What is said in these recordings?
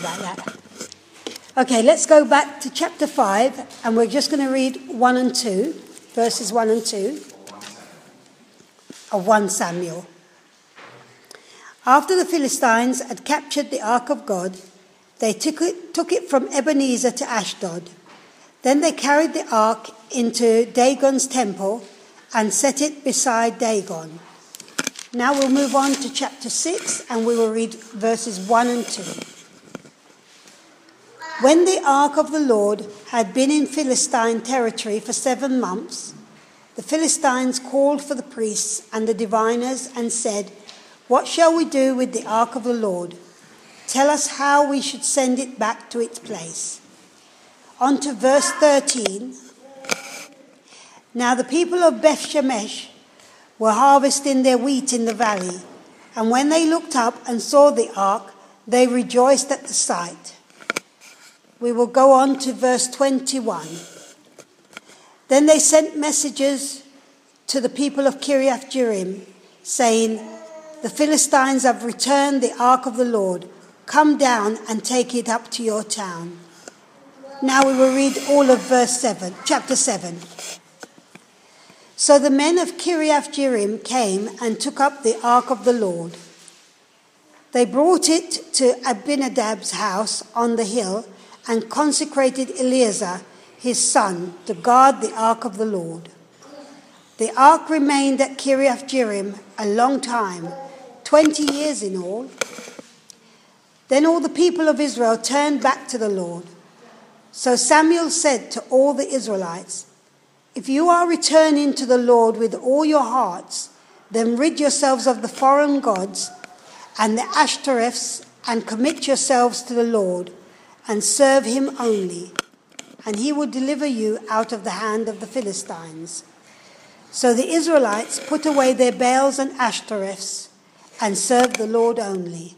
about that. Okay, let's go back to chapter 5, and we're just going to read 1 and 2, verses 1 and 2 of 1 Samuel. After the Philistines had captured the ark of God, they took it, took it from Ebenezer to Ashdod. Then they carried the ark into Dagon's temple and set it beside Dagon. Now we'll move on to chapter 6 and we will read verses 1 and 2. When the ark of the Lord had been in Philistine territory for seven months, the Philistines called for the priests and the diviners and said, What shall we do with the ark of the Lord? Tell us how we should send it back to its place. On to verse 13. Now the people of Beth Shemesh were harvesting their wheat in the valley, and when they looked up and saw the ark, they rejoiced at the sight. We will go on to verse 21. Then they sent messages to the people of Kiriath Jearim, saying, The Philistines have returned the ark of the Lord. Come down and take it up to your town. Now we will read all of verse 7, chapter 7. So the men of Kiriath Jearim came and took up the ark of the Lord. They brought it to Abinadab's house on the hill and consecrated Eleazar, his son, to guard the ark of the Lord. The ark remained at Kiriath Jearim a long time, 20 years in all. Then all the people of Israel turned back to the Lord. So Samuel said to all the Israelites, if you are returning to the Lord with all your hearts, then rid yourselves of the foreign gods and the Ashtoreths and commit yourselves to the Lord and serve him only, and he will deliver you out of the hand of the Philistines. So the Israelites put away their Baals and Ashtoreths and served the Lord only.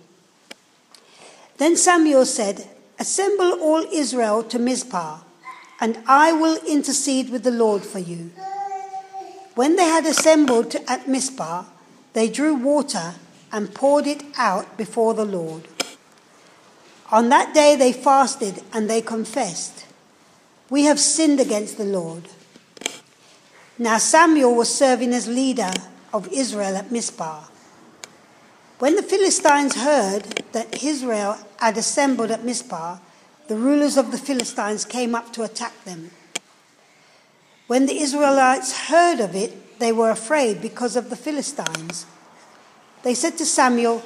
Then Samuel said, Assemble all Israel to Mizpah and I will intercede with the Lord for you. When they had assembled at Mizpah, they drew water and poured it out before the Lord. On that day they fasted and they confessed, We have sinned against the Lord. Now Samuel was serving as leader of Israel at Mizpah. When the Philistines heard that Israel had assembled at Mizpah, the rulers of the Philistines came up to attack them. When the Israelites heard of it, they were afraid because of the Philistines. They said to Samuel,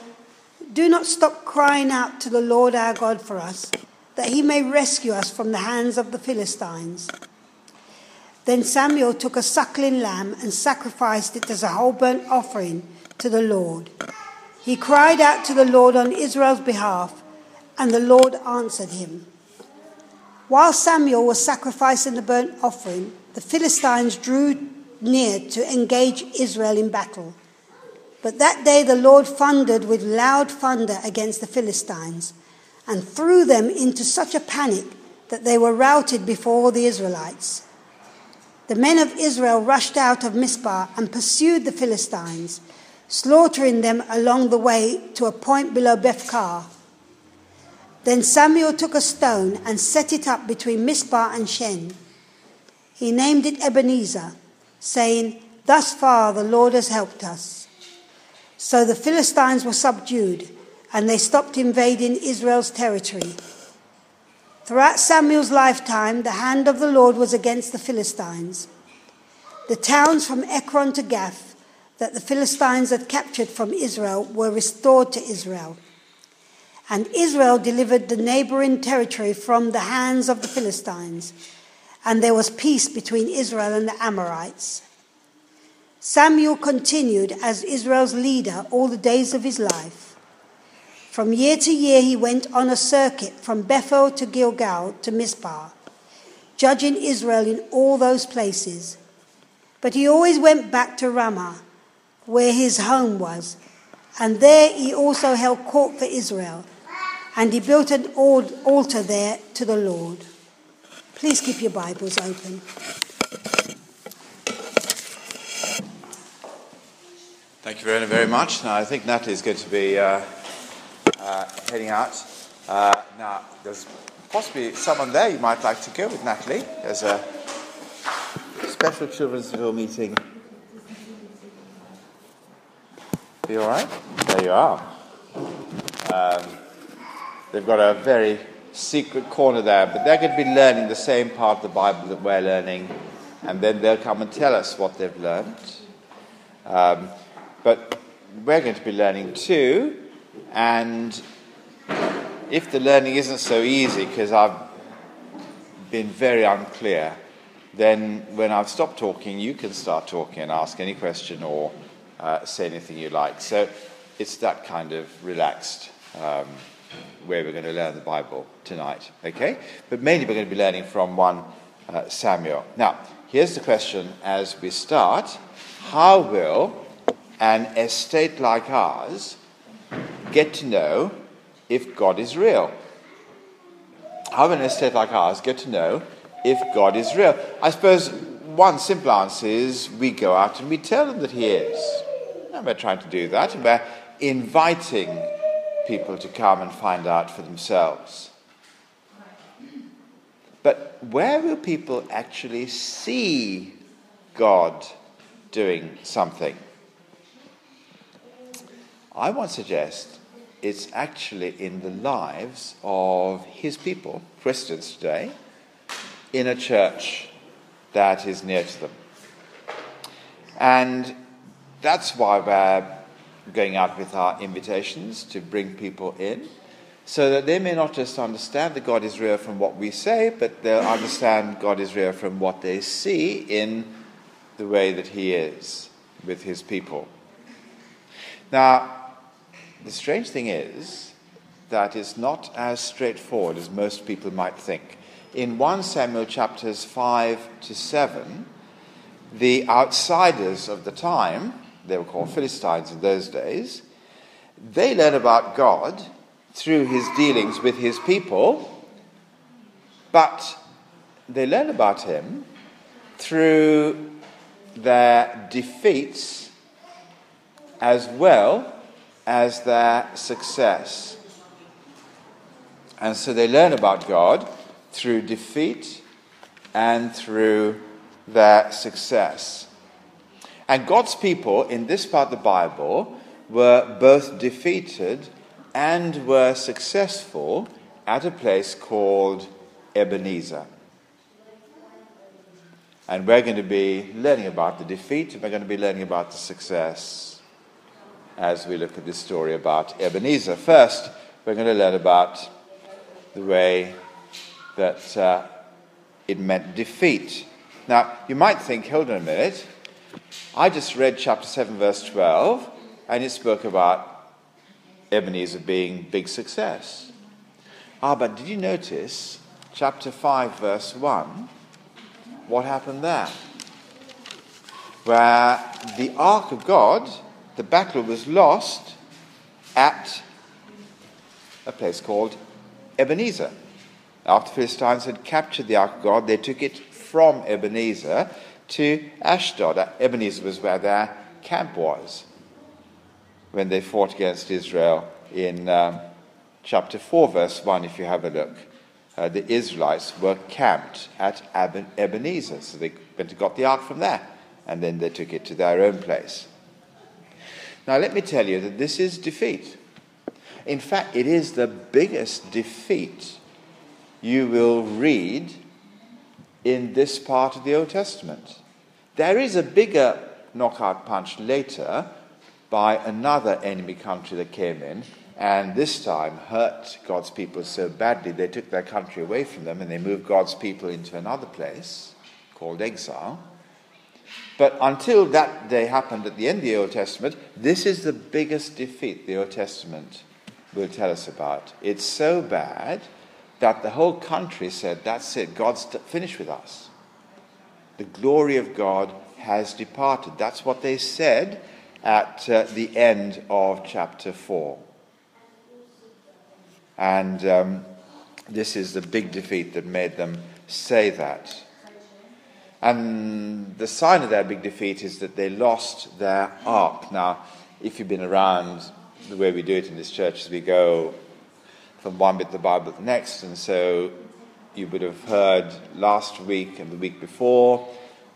Do not stop crying out to the Lord our God for us, that he may rescue us from the hands of the Philistines. Then Samuel took a suckling lamb and sacrificed it as a whole burnt offering to the Lord. He cried out to the Lord on Israel's behalf and the Lord answered him. While Samuel was sacrificing the burnt offering, the Philistines drew near to engage Israel in battle. But that day the Lord thundered with loud thunder against the Philistines and threw them into such a panic that they were routed before the Israelites. The men of Israel rushed out of Mizpah and pursued the Philistines, slaughtering them along the way to a point below Beth Car then Samuel took a stone and set it up between Mizpah and Shen. He named it Ebenezer, saying, Thus far the Lord has helped us. So the Philistines were subdued, and they stopped invading Israel's territory. Throughout Samuel's lifetime, the hand of the Lord was against the Philistines. The towns from Ekron to Gath that the Philistines had captured from Israel were restored to Israel and Israel delivered the neighboring territory from the hands of the Philistines, and there was peace between Israel and the Amorites. Samuel continued as Israel's leader all the days of his life. From year to year, he went on a circuit from Bethel to Gilgal to Mizpah, judging Israel in all those places. But he always went back to Ramah, where his home was, and there he also held court for Israel and he built an altar there to the Lord. Please keep your Bibles open. Thank you very, very much. Now, I think Natalie is going to be uh, uh, heading out uh, now, there's possibly someone there you might like to go with, Natalie. There's a special children's video meeting. You all right? There you are. Um, they've got a very secret corner there, but they're going to be learning the same part of the Bible that we're learning, and then they'll come and tell us what they've learned. Um, but we're going to be learning too, and if the learning isn't so easy because I've been very unclear, then when I've stopped talking, you can start talking and ask any question or uh, say anything you like. So it's that kind of relaxed um, way we're going to learn the Bible tonight, okay? But mainly we're going to be learning from 1 uh, Samuel. Now, here's the question as we start How will an estate like ours get to know if God is real? How an estate like ours get to know if God is real? I suppose one simple answer is we go out and we tell them that He is. And we're trying to do that, and we're inviting people to come and find out for themselves. But where will people actually see God doing something? I want to suggest it's actually in the lives of his people, Christians today, in a church that is near to them. And that's why we're going out with our invitations to bring people in, so that they may not just understand that God is real from what we say, but they'll understand God is real from what they see in the way that He is with His people. Now, the strange thing is that it's not as straightforward as most people might think. In 1 Samuel chapters 5 to 7, the outsiders of the time, they were called Philistines in those days, they learn about God through his dealings with his people, but they learn about him through their defeats as well as their success. And so they learn about God through defeat and through their success. And God's people in this part of the Bible were both defeated and were successful at a place called Ebenezer. And we're going to be learning about the defeat, and we're going to be learning about the success as we look at this story about Ebenezer. First, we're going to learn about the way that uh, it meant defeat. Now, you might think, hold on a minute, I just read chapter 7, verse 12, and it spoke about Ebenezer being big success. Ah, but did you notice chapter 5, verse 1? What happened there? Where the ark of God, the battle was lost at a place called Ebenezer. After the Philistines had captured the ark of God, they took it from Ebenezer to Ashdod. Ebenezer was where their camp was when they fought against Israel in um, chapter 4, verse 1, if you have a look. Uh, the Israelites were camped at Ebenezer, so they went and got the ark from there, and then they took it to their own place. Now, let me tell you that this is defeat. In fact, it is the biggest defeat you will read in this part of the Old Testament. There is a bigger knockout punch later by another enemy country that came in, and this time hurt God's people so badly they took their country away from them and they moved God's people into another place called exile. But until that day happened at the end of the Old Testament, this is the biggest defeat the Old Testament will tell us about. It's so bad that the whole country said, That's it, God's finished with us. The glory of God has departed. That's what they said at uh, the end of chapter 4. And um, this is the big defeat that made them say that. And the sign of their big defeat is that they lost their ark. Now, if you've been around, the way we do it in this church is we go from one bit of the Bible to the next. And so you would have heard last week and the week before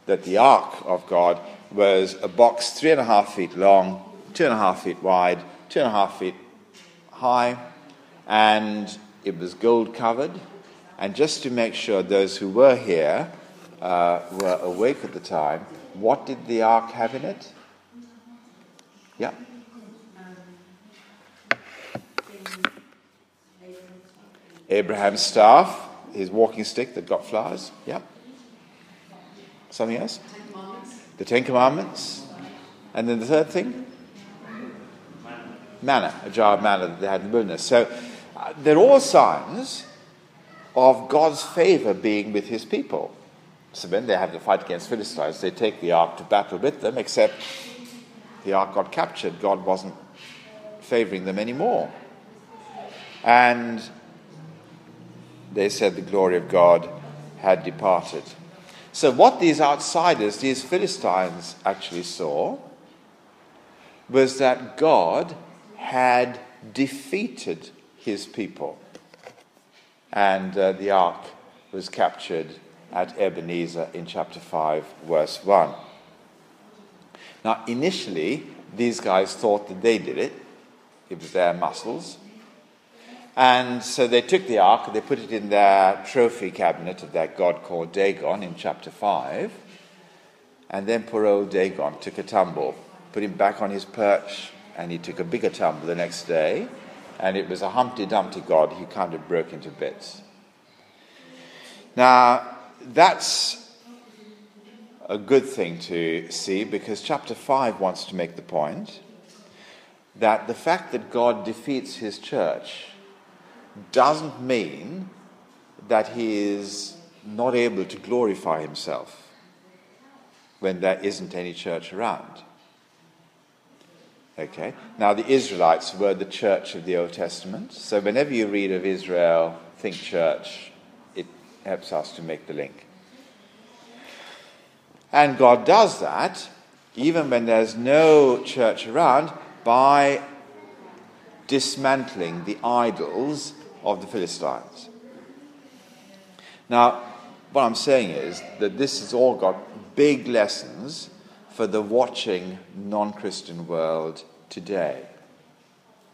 that the ark of God was a box three and a half feet long, two and a half feet wide, two and a half feet high, and it was gold covered. And just to make sure those who were here uh, were awake at the time, what did the ark have in it? Yeah. Abraham's staff, his walking stick that got flowers. Yeah. Something else? The Ten Commandments. And then the third thing? Manna, a jar of manna that they had in the wilderness. So uh, they're all signs of God's favor being with his people. So when they have the fight against Philistines, they take the ark to battle with them, except the ark got captured. God wasn't favoring them anymore. And they said the glory of God had departed. So, what these outsiders, these Philistines, actually saw was that God had defeated his people. And uh, the ark was captured at Ebenezer in chapter 5, verse 1. Now, initially, these guys thought that they did it, it was their muscles. And so they took the ark, they put it in their trophy cabinet of their god called Dagon in chapter 5. And then poor old Dagon took a tumble, put him back on his perch, and he took a bigger tumble the next day. And it was a Humpty Dumpty god. He kind of broke into bits. Now, that's a good thing to see because chapter 5 wants to make the point that the fact that God defeats his church doesn't mean that he is not able to glorify himself when there isn't any church around. Okay? Now, the Israelites were the church of the Old Testament, so whenever you read of Israel, think church, helps us to make the link. And God does that even when there's no church around by dismantling the idols of the Philistines. Now, what I'm saying is that this has all got big lessons for the watching non Christian world today,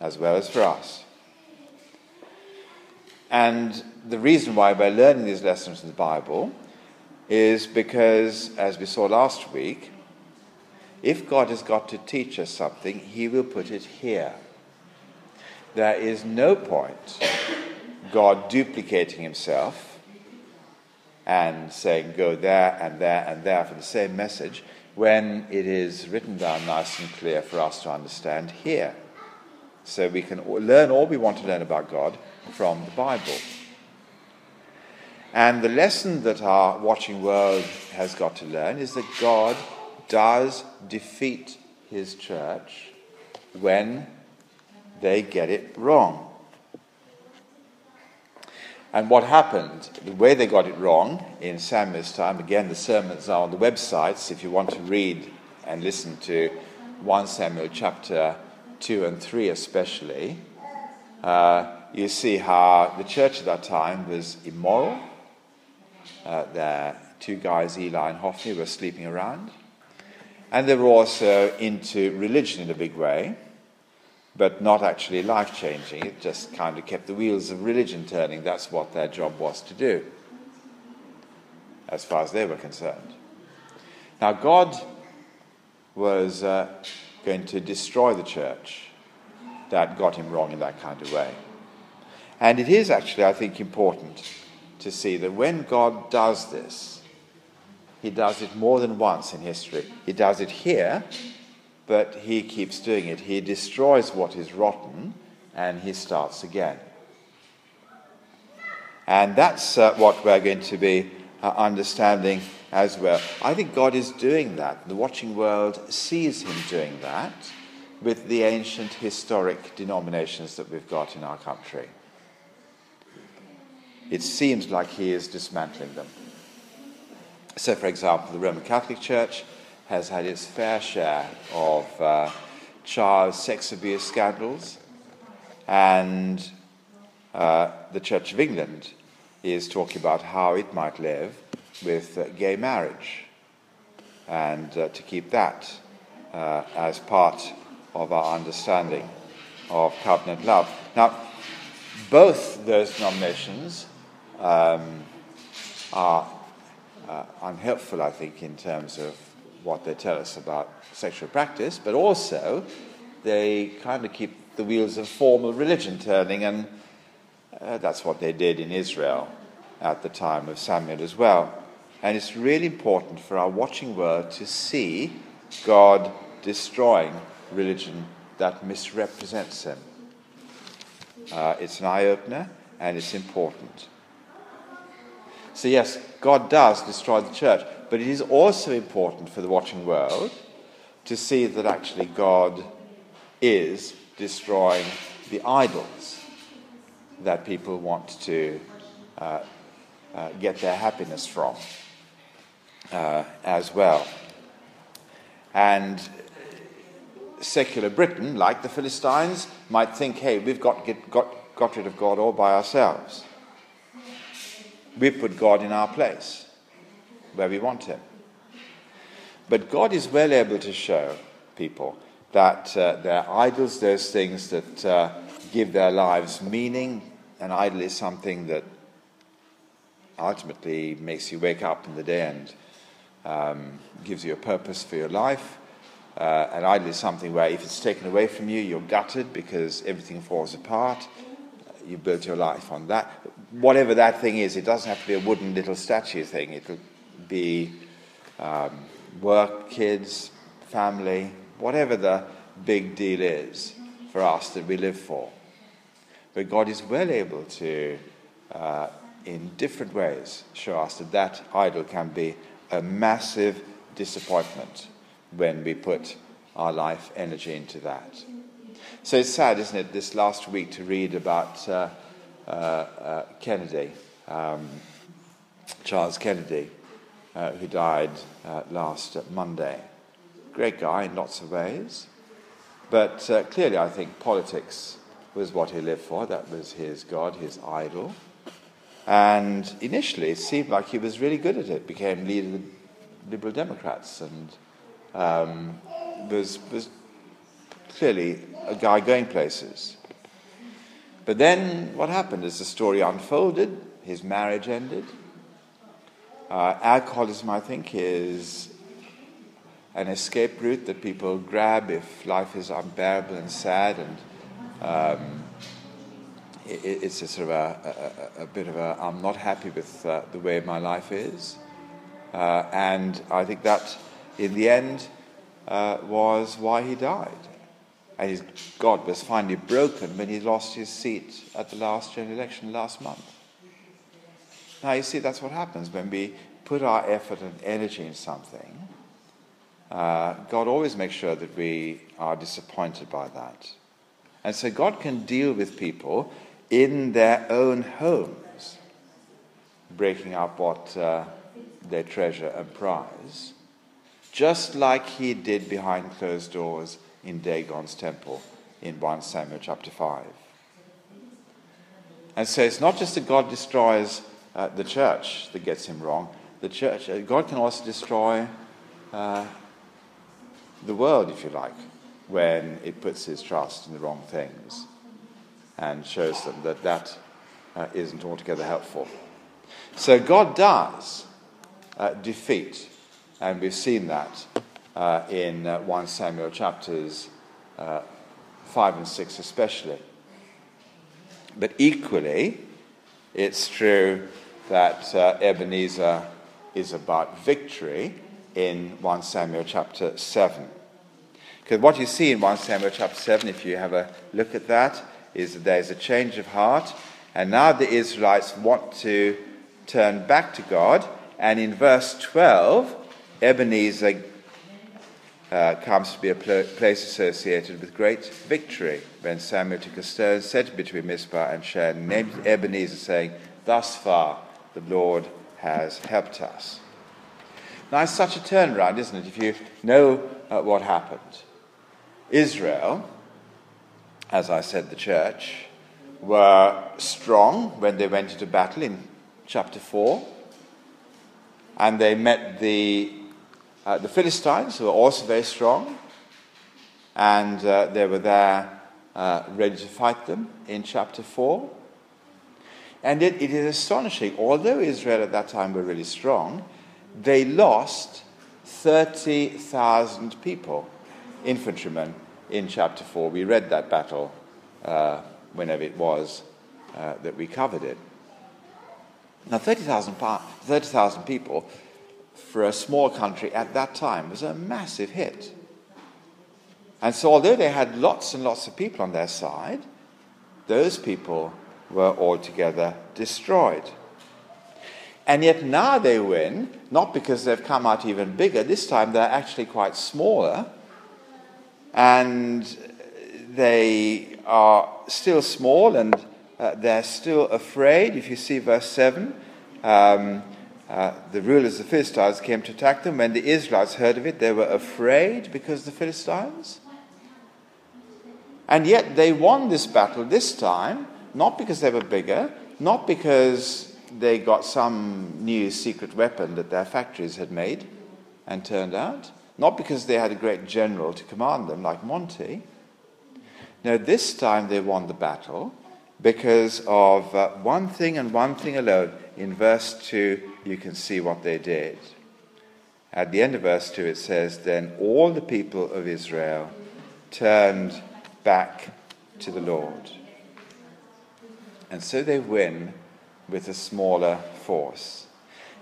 as well as for us. And the reason why we're learning these lessons in the Bible is because, as we saw last week, if God has got to teach us something, He will put it here. There is no point God duplicating himself and saying, go there and there and there for the same message, when it is written down nice and clear for us to understand here. So we can learn all we want to learn about God from the Bible. And the lesson that our watching world has got to learn is that God does defeat his church when they get it wrong. And what happened, the way they got it wrong in Samuel's time, again, the sermons are on the websites if you want to read and listen to 1 Samuel chapter 2 and 3 especially. Uh, you see how the church at that time was immoral. Uh, the two guys, Eli and Hophni, were sleeping around. And they were also into religion in a big way but not actually life changing. It just kind of kept the wheels of religion turning. That's what their job was to do, as far as they were concerned. Now, God was uh, going to destroy the church that got him wrong in that kind of way. And it is actually, I think, important to see that when God does this, he does it more than once in history. He does it here but he keeps doing it. He destroys what is rotten and he starts again. And that's uh, what we're going to be uh, understanding as well. I think God is doing that. The watching world sees him doing that with the ancient historic denominations that we've got in our country. It seems like he is dismantling them. So, for example, the Roman Catholic Church has had its fair share of uh, child sex abuse scandals, and uh, the Church of England is talking about how it might live with uh, gay marriage and uh, to keep that uh, as part of our understanding of covenant love. Now, both those denominations um, are uh, unhelpful, I think, in terms of what they tell us about sexual practice, but also they kind of keep the wheels of formal religion turning, and uh, that's what they did in Israel at the time of Samuel as well. And it's really important for our watching world to see God destroying religion that misrepresents Him. Uh, it's an eye opener and it's important. So, yes, God does destroy the church, but it is also important for the watching world to see that actually God is destroying the idols that people want to uh, uh, get their happiness from uh, as well. And secular Britain, like the Philistines, might think, hey, we've got, get, got, got rid of God all by ourselves. We put God in our place where we want Him. But God is well able to show people that uh, their idols, those things that uh, give their lives meaning, an idol is something that ultimately makes you wake up in the day and um, gives you a purpose for your life. Uh, an idol is something where if it's taken away from you, you're gutted because everything falls apart. You build your life on that. Whatever that thing is, it doesn't have to be a wooden little statue thing. It'll be um, work, kids, family, whatever the big deal is for us that we live for. But God is well able to, uh, in different ways, show us that that idol can be a massive disappointment when we put our life energy into that. So it's sad, isn't it, this last week to read about uh, Kennedy, um, Charles Kennedy, uh, who died uh, last Monday. Great guy in lots of ways, but uh, clearly I think politics was what he lived for. That was his God, his idol. And initially it seemed like he was really good at it, became leader of the Liberal Democrats and um, was, was clearly a guy going places. But then what happened as the story unfolded? His marriage ended. Uh, alcoholism, I think, is an escape route that people grab if life is unbearable and sad, and um, it, it's a sort of a, a, a, bit of a I'm not happy with uh, the way my life is, uh, and I think that in the end uh, was why he died. And his God was finally broken when he lost his seat at the last general election last month. Now, you see, that's what happens when we put our effort and energy in something. Uh, God always makes sure that we are disappointed by that. And so God can deal with people in their own homes, breaking up what uh, they treasure and prize, just like he did behind closed doors in Dagon's temple in 1 Samuel chapter 5. And so it's not just that God destroys uh, the church that gets him wrong, the church, uh, God can also destroy uh, the world, if you like, when it puts his trust in the wrong things and shows them that that uh, not altogether helpful. So God does uh, defeat, and we've seen that uh, in uh, 1 Samuel chapters uh, 5 and 6 especially. But equally, it's true that uh, Ebenezer is about victory in 1 Samuel chapter 7. Because what you see in 1 Samuel chapter 7, if you have a look at that, is that there's a change of heart, and now the Israelites want to turn back to God. And in verse 12, Ebenezer uh, comes to be a pl- place associated with great victory. When Samuel took a stone, set between Mizpah and Shen, named Ebenezer, saying, Thus far the Lord has helped us. Now, it's such a turnaround, isn't it, if you know uh, what happened? Israel, as I said, the church, were strong when they went into battle in chapter 4. And they met the, uh, the Philistines, who were also very strong. And uh, they were there uh, ready to fight them in chapter 4. And it, it is astonishing, although Israel at that time were really strong, they lost 30,000 people, infantrymen, in chapter 4. We read that battle uh, whenever it was uh, that we covered it. Now, 30,000 30, people for a small country at that time was a massive hit. And so, although they had lots and lots of people on their side, those people were altogether destroyed. And yet now they win, not because they've come out even bigger, this time they're actually quite smaller, and they are still small and uh, they're still afraid. If you see verse 7, um, uh, the rulers of the Philistines came to attack them. When the Israelites heard of it, they were afraid because the Philistines. And yet they won this battle this time, not because they were bigger, not because they got some new secret weapon that their factories had made and turned out, not because they had a great general to command them like Monty. No, this time they won the battle because of uh, one thing and one thing alone. In verse 2, you can see what they did. At the end of verse 2, it says, Then all the people of Israel turned back to the Lord. And so they win with a smaller force.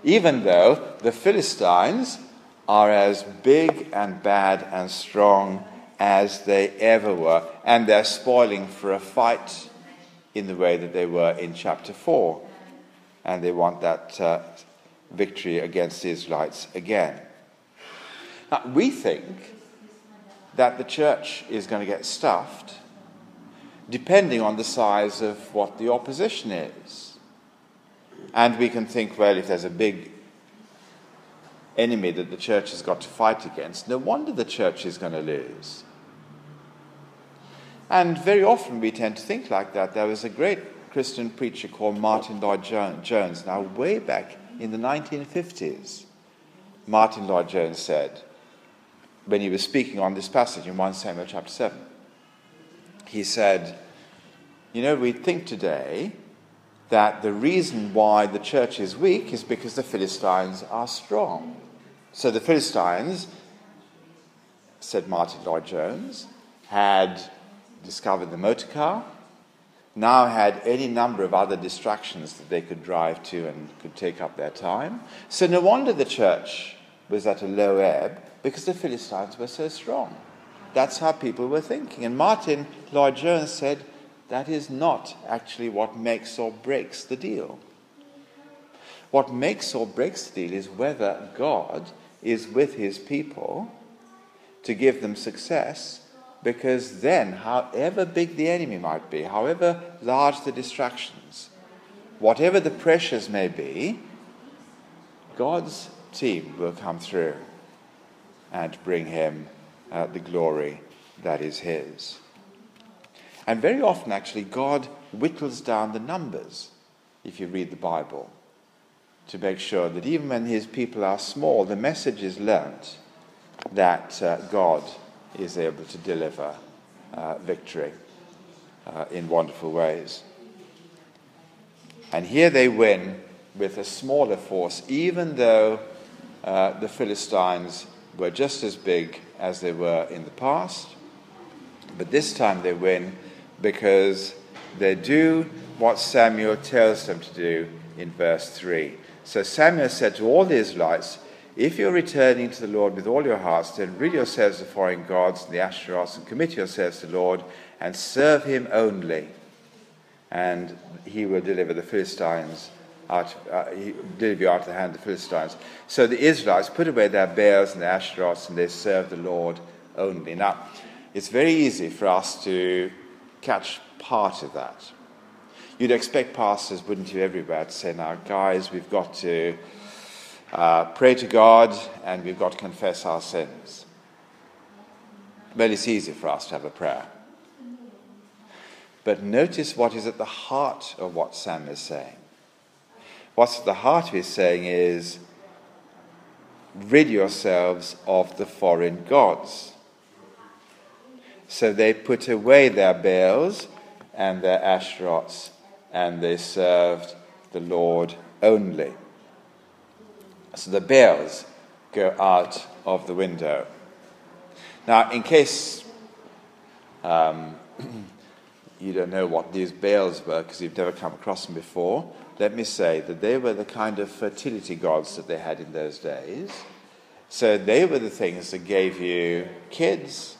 Even though the Philistines are as big and bad and strong as they ever were, and they're spoiling for a fight in the way that they were in chapter 4. And they want that uh, victory against the Israelites again. Now, we think that the church is going to get stuffed depending on the size of what the opposition is. And we can think, well, if there's a big enemy that the church has got to fight against, no wonder the church is going to lose. And very often we tend to think like that. There was a great Christian preacher called Martyn Lloyd-Jones, now way back in the 1950s. Martyn Lloyd-Jones said, when he was speaking on this passage in 1 Samuel chapter 7, he said, You know, we think today that the reason why the church is weak is because the Philistines are strong. So the Philistines, said Martyn Lloyd-Jones, had discovered the motor car, now had any number of other distractions that they could drive to and could take up their time. So no wonder the church was at a low ebb because the Philistines were so strong. That's how people were thinking. And Martyn Lloyd-Jones said that is not actually what makes or breaks the deal. What makes or breaks the deal is whether God is with his people to give them success because then, however big the enemy might be, however large the distractions, whatever the pressures may be, God's team will come through and bring him uh, the glory that is his. And very often, actually, God whittles down the numbers if you read the Bible to make sure that even when his people are small, the message is learnt that uh, God is able to deliver uh, victory uh, in wonderful ways. And here they win with a smaller force, even though uh, the Philistines were just as big as they were in the past. But this time they win because they do what Samuel tells them to do in verse 3. So Samuel said to all the Israelites, if you're returning to the Lord with all your hearts, then rid yourselves of foreign gods and the Asheroths and commit yourselves to the Lord and serve him only. And he will deliver the Philistines out, uh, he deliver you out of the hand of the Philistines. So the Israelites put away their Baals and their Asheroths and they serve the Lord only. Now, it's very easy for us to catch part of that. You'd expect pastors, wouldn't you, everywhere to say, now, guys, we've got to uh, pray to God, and we've got to confess our sins. Well, it's easy for us to have a prayer. But notice what is at the heart of what Sam is saying. What's at the heart of his saying is rid yourselves of the foreign gods. So they put away their Baals and their Ashtaroths, and they served the Lord only. So the Baals go out of the window. Now, in case um, you don't know what these Baals were because you've never come across them before, let me say that they were the kind of fertility gods that they had in those days. So they were the things that gave you kids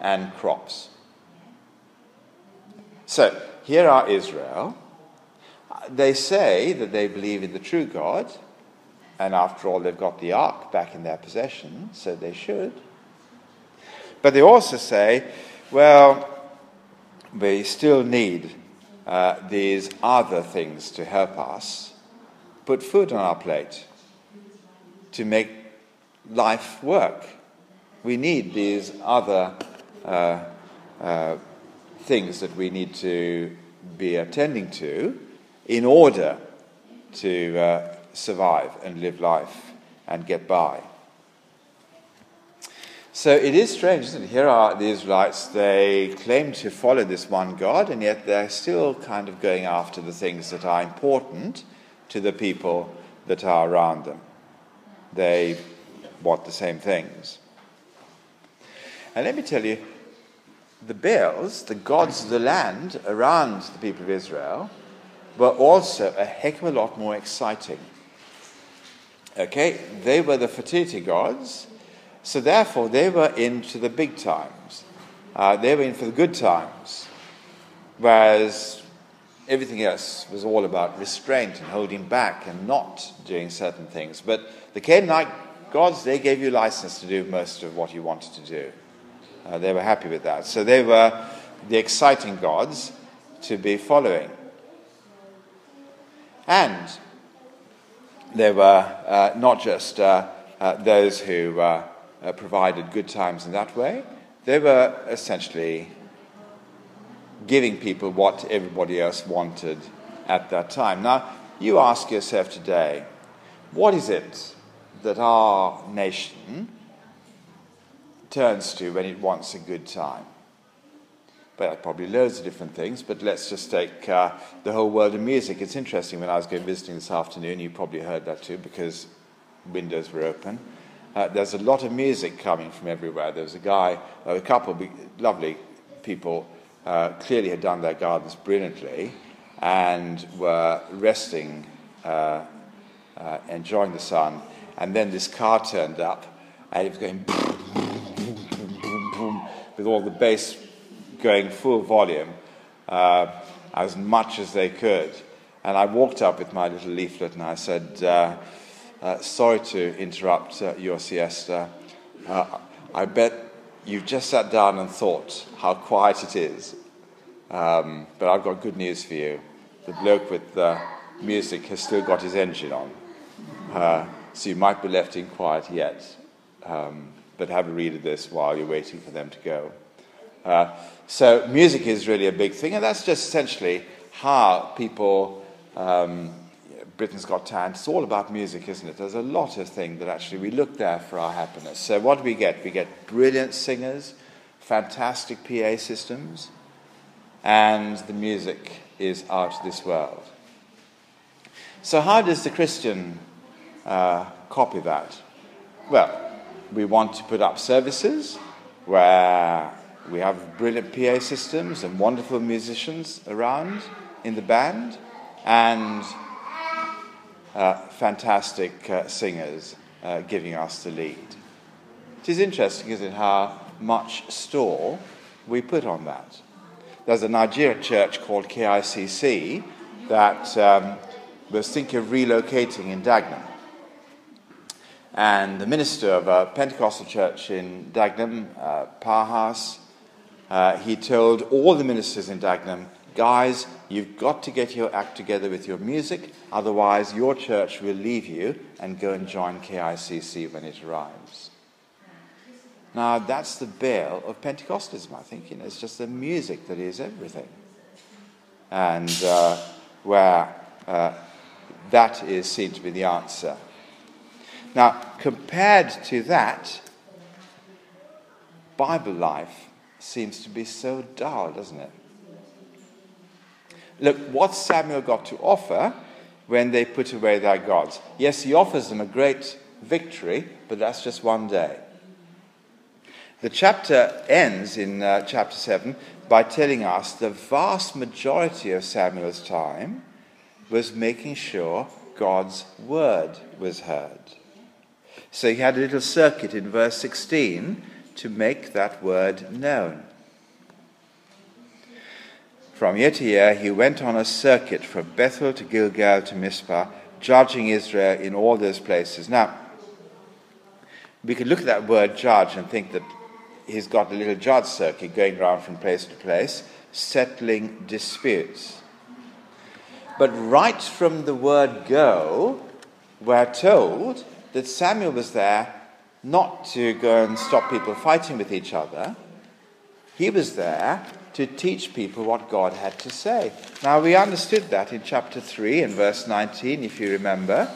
and crops. So here are Israel. They say that they believe in the true God, and after all, they've got the ark back in their possession, so they should. But they also say, well, we still need uh, these other things to help us put food on our plate, to make life work. We need these other uh, uh, things that we need to be attending to in order to uh, survive and live life and get by. So it is strange, it? Here are the Israelites, they claim to follow this one God, and yet they're still kind of going after the things that are important to the people that are around them. They want the same things. And let me tell you, the Baals, the gods of the land around the people of Israel, were also a heck of a lot more exciting. Okay, they were the fertility gods so therefore, they were into the big times. Uh, they were in for the good times. Whereas everything else was all about restraint and holding back and not doing certain things. But the Canaanite gods, they gave you license to do most of what you wanted to do. Uh, they were happy with that. So they were the exciting gods to be following. And they were uh, not just uh, uh those who provided good times in that way. They were essentially giving people what everybody else wanted at that time. Now, you ask yourself today, what is it that our nation turns to when it wants a good time? Well, probably loads of different things, but let's just take uh, the whole world of music. It's interesting when I was going visiting this afternoon, you probably heard that too because windows were open. Uh, there's a lot of music coming from everywhere. There was a guy, uh, a couple of lovely people, uh, clearly had done their gardens brilliantly and were resting, uh, uh, enjoying the sun. And then this car turned up and it was going boom, boom, boom, boom, boom, with all the bass going full volume uh, as much as they could. And I walked up with my little leaflet and I said, uh, sorry to interrupt uh, your siesta. Uh, I bet you've just sat down and thought how quiet it is. Um, but I've got good news for you. The bloke with the music has still got his engine on. Uh, so you might be left in quiet yet. Um, but have a read of this while you're waiting for them to go. Uh, so music is really a big thing, and that's just essentially how people um, Britain's Got Talent, it's all about music, isn't it? There's a lot of things that actually we look there for our happiness. So, what do we get? We get brilliant singers, fantastic PA systems, and the music is out of this world. So, how does the Christian uh, copy that? Well, we want to put up services where we have brilliant PA systems and wonderful musicians around in the band, and uh, fantastic uh, singers uh, giving us the lead. It is interesting, isn't it, how much store we put on that. There's a Nigerian church called KICC that um, was thinking of relocating in Dagenham. And the minister of a Pentecostal church in Dagenham, uh, Powerhouse, uh, he told all the ministers in Dagenham guys, you've got to get your act together with your music, otherwise, your church will leave you and go and join KICC when it arrives. Now, that's the Baal of Pentecostalism, I think. You know, it's just the music that is everything. and uh, where uh, that is seen to be the answer. Now, compared to that, Bible life seems to be so dull, doesn't it? Look, what Samuel got to offer when they put away their gods. Yes, he offers them a great victory, but that's just one day. The chapter ends in uh, chapter 7 by telling us the vast majority of Samuel's time was making sure God's word was heard. So he had a little circuit in verse 16 to make that word known. From year to year, he went on a circuit from Bethel to Gilgal to Mizpah, judging Israel in all those places. Now, we could look at that word judge and think that he's got a little judge circuit going around from place to place, settling disputes. But right from the word go, we're told that Samuel was there not to go and stop people fighting with each other. He was there to teach people what God had to say. Now, we understood that in chapter 3 and verse 19, if you remember.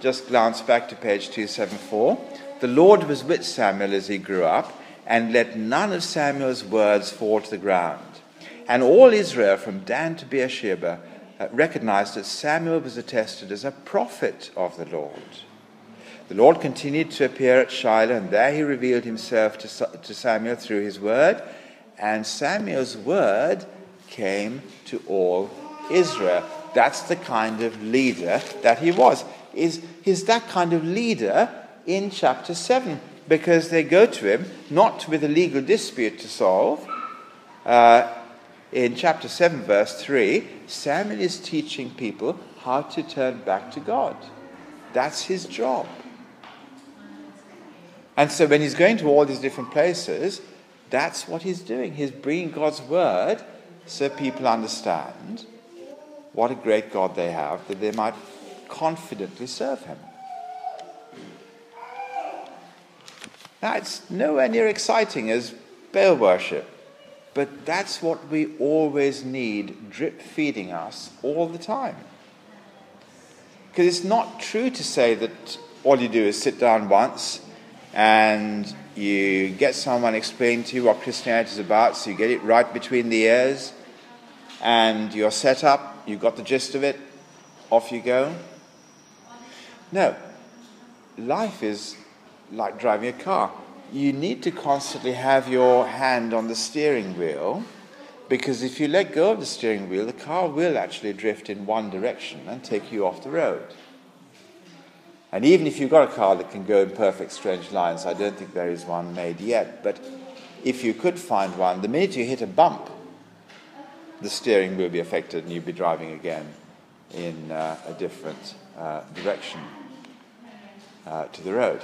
Just glance back to page 274. The Lord was with Samuel as he grew up, and let none of Samuel's words fall to the ground. And all Israel, from Dan to Beersheba, uh, recognized that Samuel was attested as a prophet of the Lord. The Lord continued to appear at Shiloh, and there he revealed himself to, Samuel through his word and Samuel's word came to all Israel. That's the kind of leader that he was. Is, is that kind of leader in chapter 7 because they go to him not with a legal dispute to solve. Uh, in chapter 7, verse 3, Samuel is teaching people how to turn back to God. That's his job. And so when he's going to all these different places, that's what he's doing. He's bringing God's word so people understand what a great God they have, that they might confidently serve him. Now, it's nowhere near exciting as Baal worship, but that's what we always need drip feeding us all the time. Because it's not true to say that all you do is sit down once and you get someone explain to you what Christianity is about, so you get it right between the ears, and you're set up, you've got the gist of it, off you go. No, life is like driving a car. You need to constantly have your hand on the steering wheel because if you let go of the steering wheel, the car will actually drift in one direction and take you off the road. And even if you've got a car that can go in perfect strange lines, I don't think there is one made yet, but if you could find one, the minute you hit a bump, the steering will be affected and you'll be driving again in uh, a different uh, direction uh, to the road.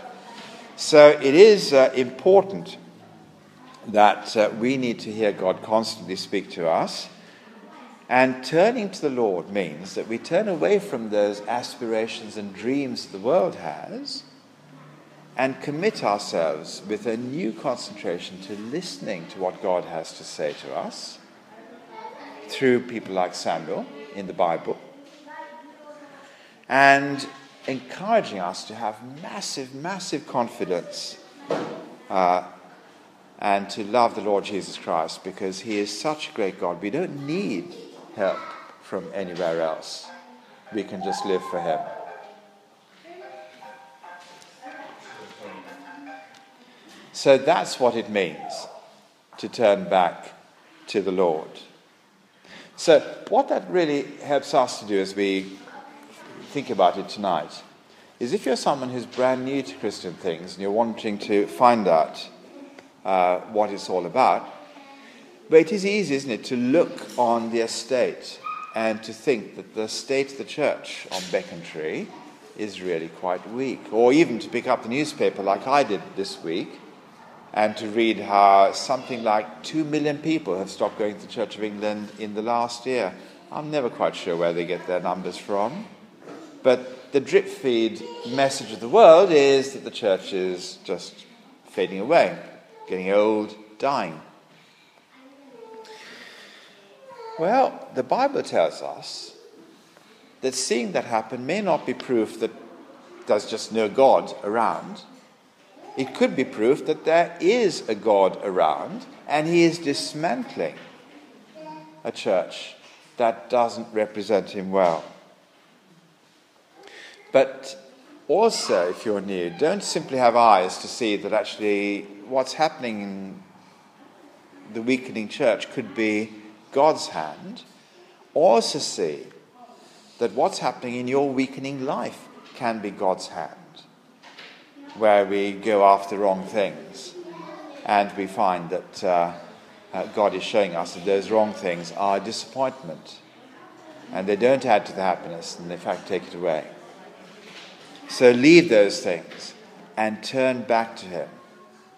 So it is uh, important that uh, we need to hear God constantly speak to us and turning to the Lord means that we turn away from those aspirations and dreams the world has and commit ourselves with a new concentration to listening to what God has to say to us through people like Samuel in the Bible and encouraging us to have massive, massive confidence uh, and to love the Lord Jesus Christ because He is such a great God. We don't need help from anywhere else. We can just live for Him. So that's what it means to turn back to the Lord. So, what that really helps us to do as we think about it tonight is if you're someone who's brand new to Christian things and you're wanting to find out uh, what it's all about, but it is easy, isn't it, to look on the estate and to think that the state of the church on Becontree is really quite weak. Or even to pick up the newspaper like I did this week and to read how something like two million people have stopped going to the Church of England in the last year. I'm never quite sure where they get their numbers from. But the drip feed message of the world is that the church is just fading away, getting old, dying. Well, the Bible tells us that seeing that happen may not be proof that there's just no God around. It could be proof that there is a God around and he is dismantling a church that doesn't represent him well. But also, if you're new, don't simply have eyes to see that actually what's happening in the weakening church could be God's hand. Also, see that what's happening in your weakening life can be God's hand, where we go after wrong things and we find that uh, uh, God is showing us that those wrong things are disappointment and they don't add to the happiness and, in fact, take it away. So leave those things and turn back to Him.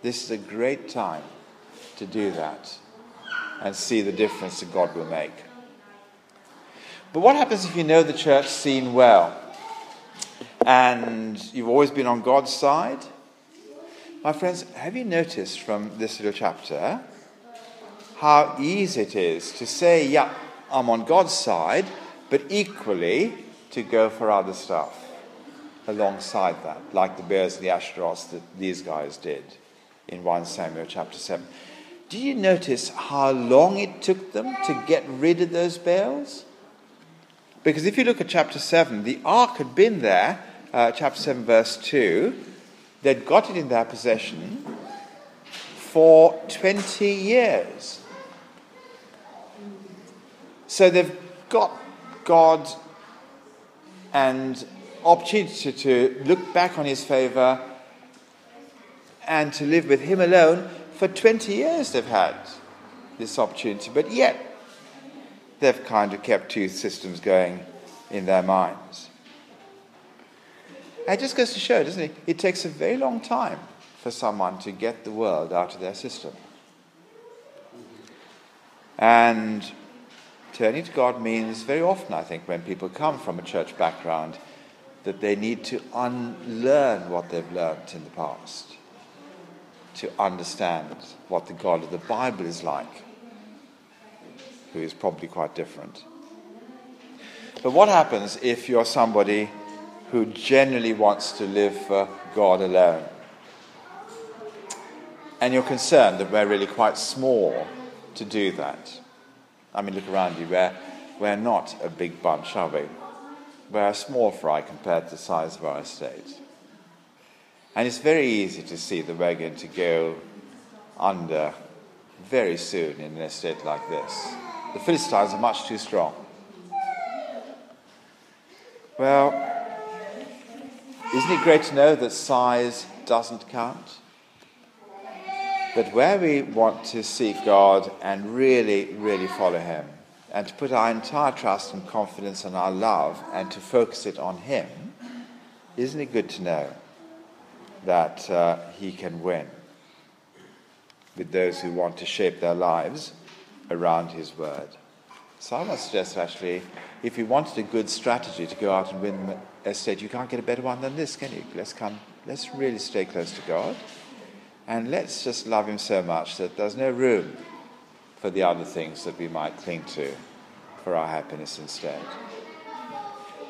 This is a great time to do that and see the difference that God will make. But what happens if you know the church scene well and you've always been on God's side? My friends, have you noticed from this little chapter how easy it is to say, yeah, I'm on God's side, but equally to go for other stuff alongside that, like the Baals and the Ashtaroths that these guys did in 1 Samuel chapter 7. Do you notice how long it took them to get rid of those Baals? Because if you look at chapter 7, the ark had been there, uh, chapter 7, verse 2, they'd got it in their possession for 20 years. So they've got God and opportunity to look back on his favor and to live with him alone. For 20 years they've had this opportunity, but yet they've kind of kept two systems going in their minds. It just goes to show, doesn't it? It takes a very long time for someone to get the world out of their system. And turning to God means very often, I think, when people come from a church background, that they need to unlearn what they've learnt in the past, to understand what the God of the Bible is like, who is probably quite different. But what happens if you're somebody who genuinely wants to live for God alone? And you're concerned that we're really quite small to do that. I mean, look around you. We're, we're not a big bunch, are we? We're a small fry compared to the size of our estate. And it's very easy to see we're going to go under very soon in an estate like this. The Philistines are much too strong. Well, isn't it great to know that size doesn't count? But where we want to seek God and really, really follow Him, and to put our entire trust and confidence and our love and to focus it on Him, isn't it good to know that uh, He can win with those who want to shape their lives around His Word? So I must suggest actually, if you wanted a good strategy to go out and win the estate, you can't get a better one than this, can you? Let's come, let's really stay close to God, and let's just love Him so much that there's no room for the other things that we might cling to for our happiness instead.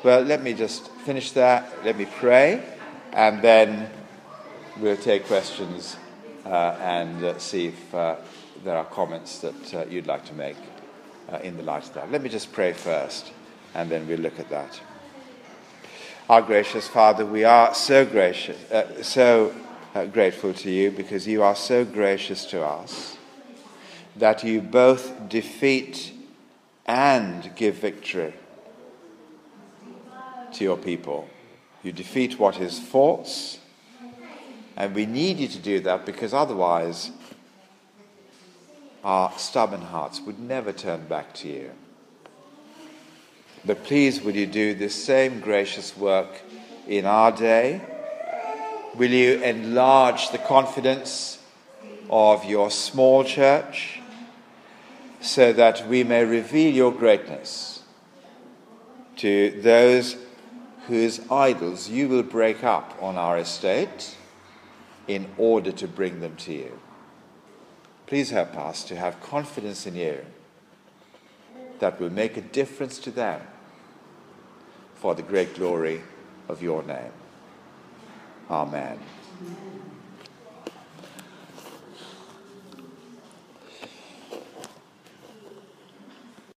Well, let me just finish that. Let me pray, and then we'll take questions uh, and uh, see if uh, there are comments that you'd like to make in the light of that. Let me just pray first, and then we'll look at that. Our gracious Father, we are so gracious, so grateful to you because you are so gracious to us that you both defeat and give victory to your people. You defeat what is false, and we need you to do that because otherwise our stubborn hearts would never turn back to you. But please, will you do this same gracious work in our day? Will you enlarge the confidence of your small church? so that we may reveal your greatness to those whose idols you will break up on our estate in order to bring them to you. Please help us to have confidence in you that will make a difference to them for the great glory of your name. Amen. Amen.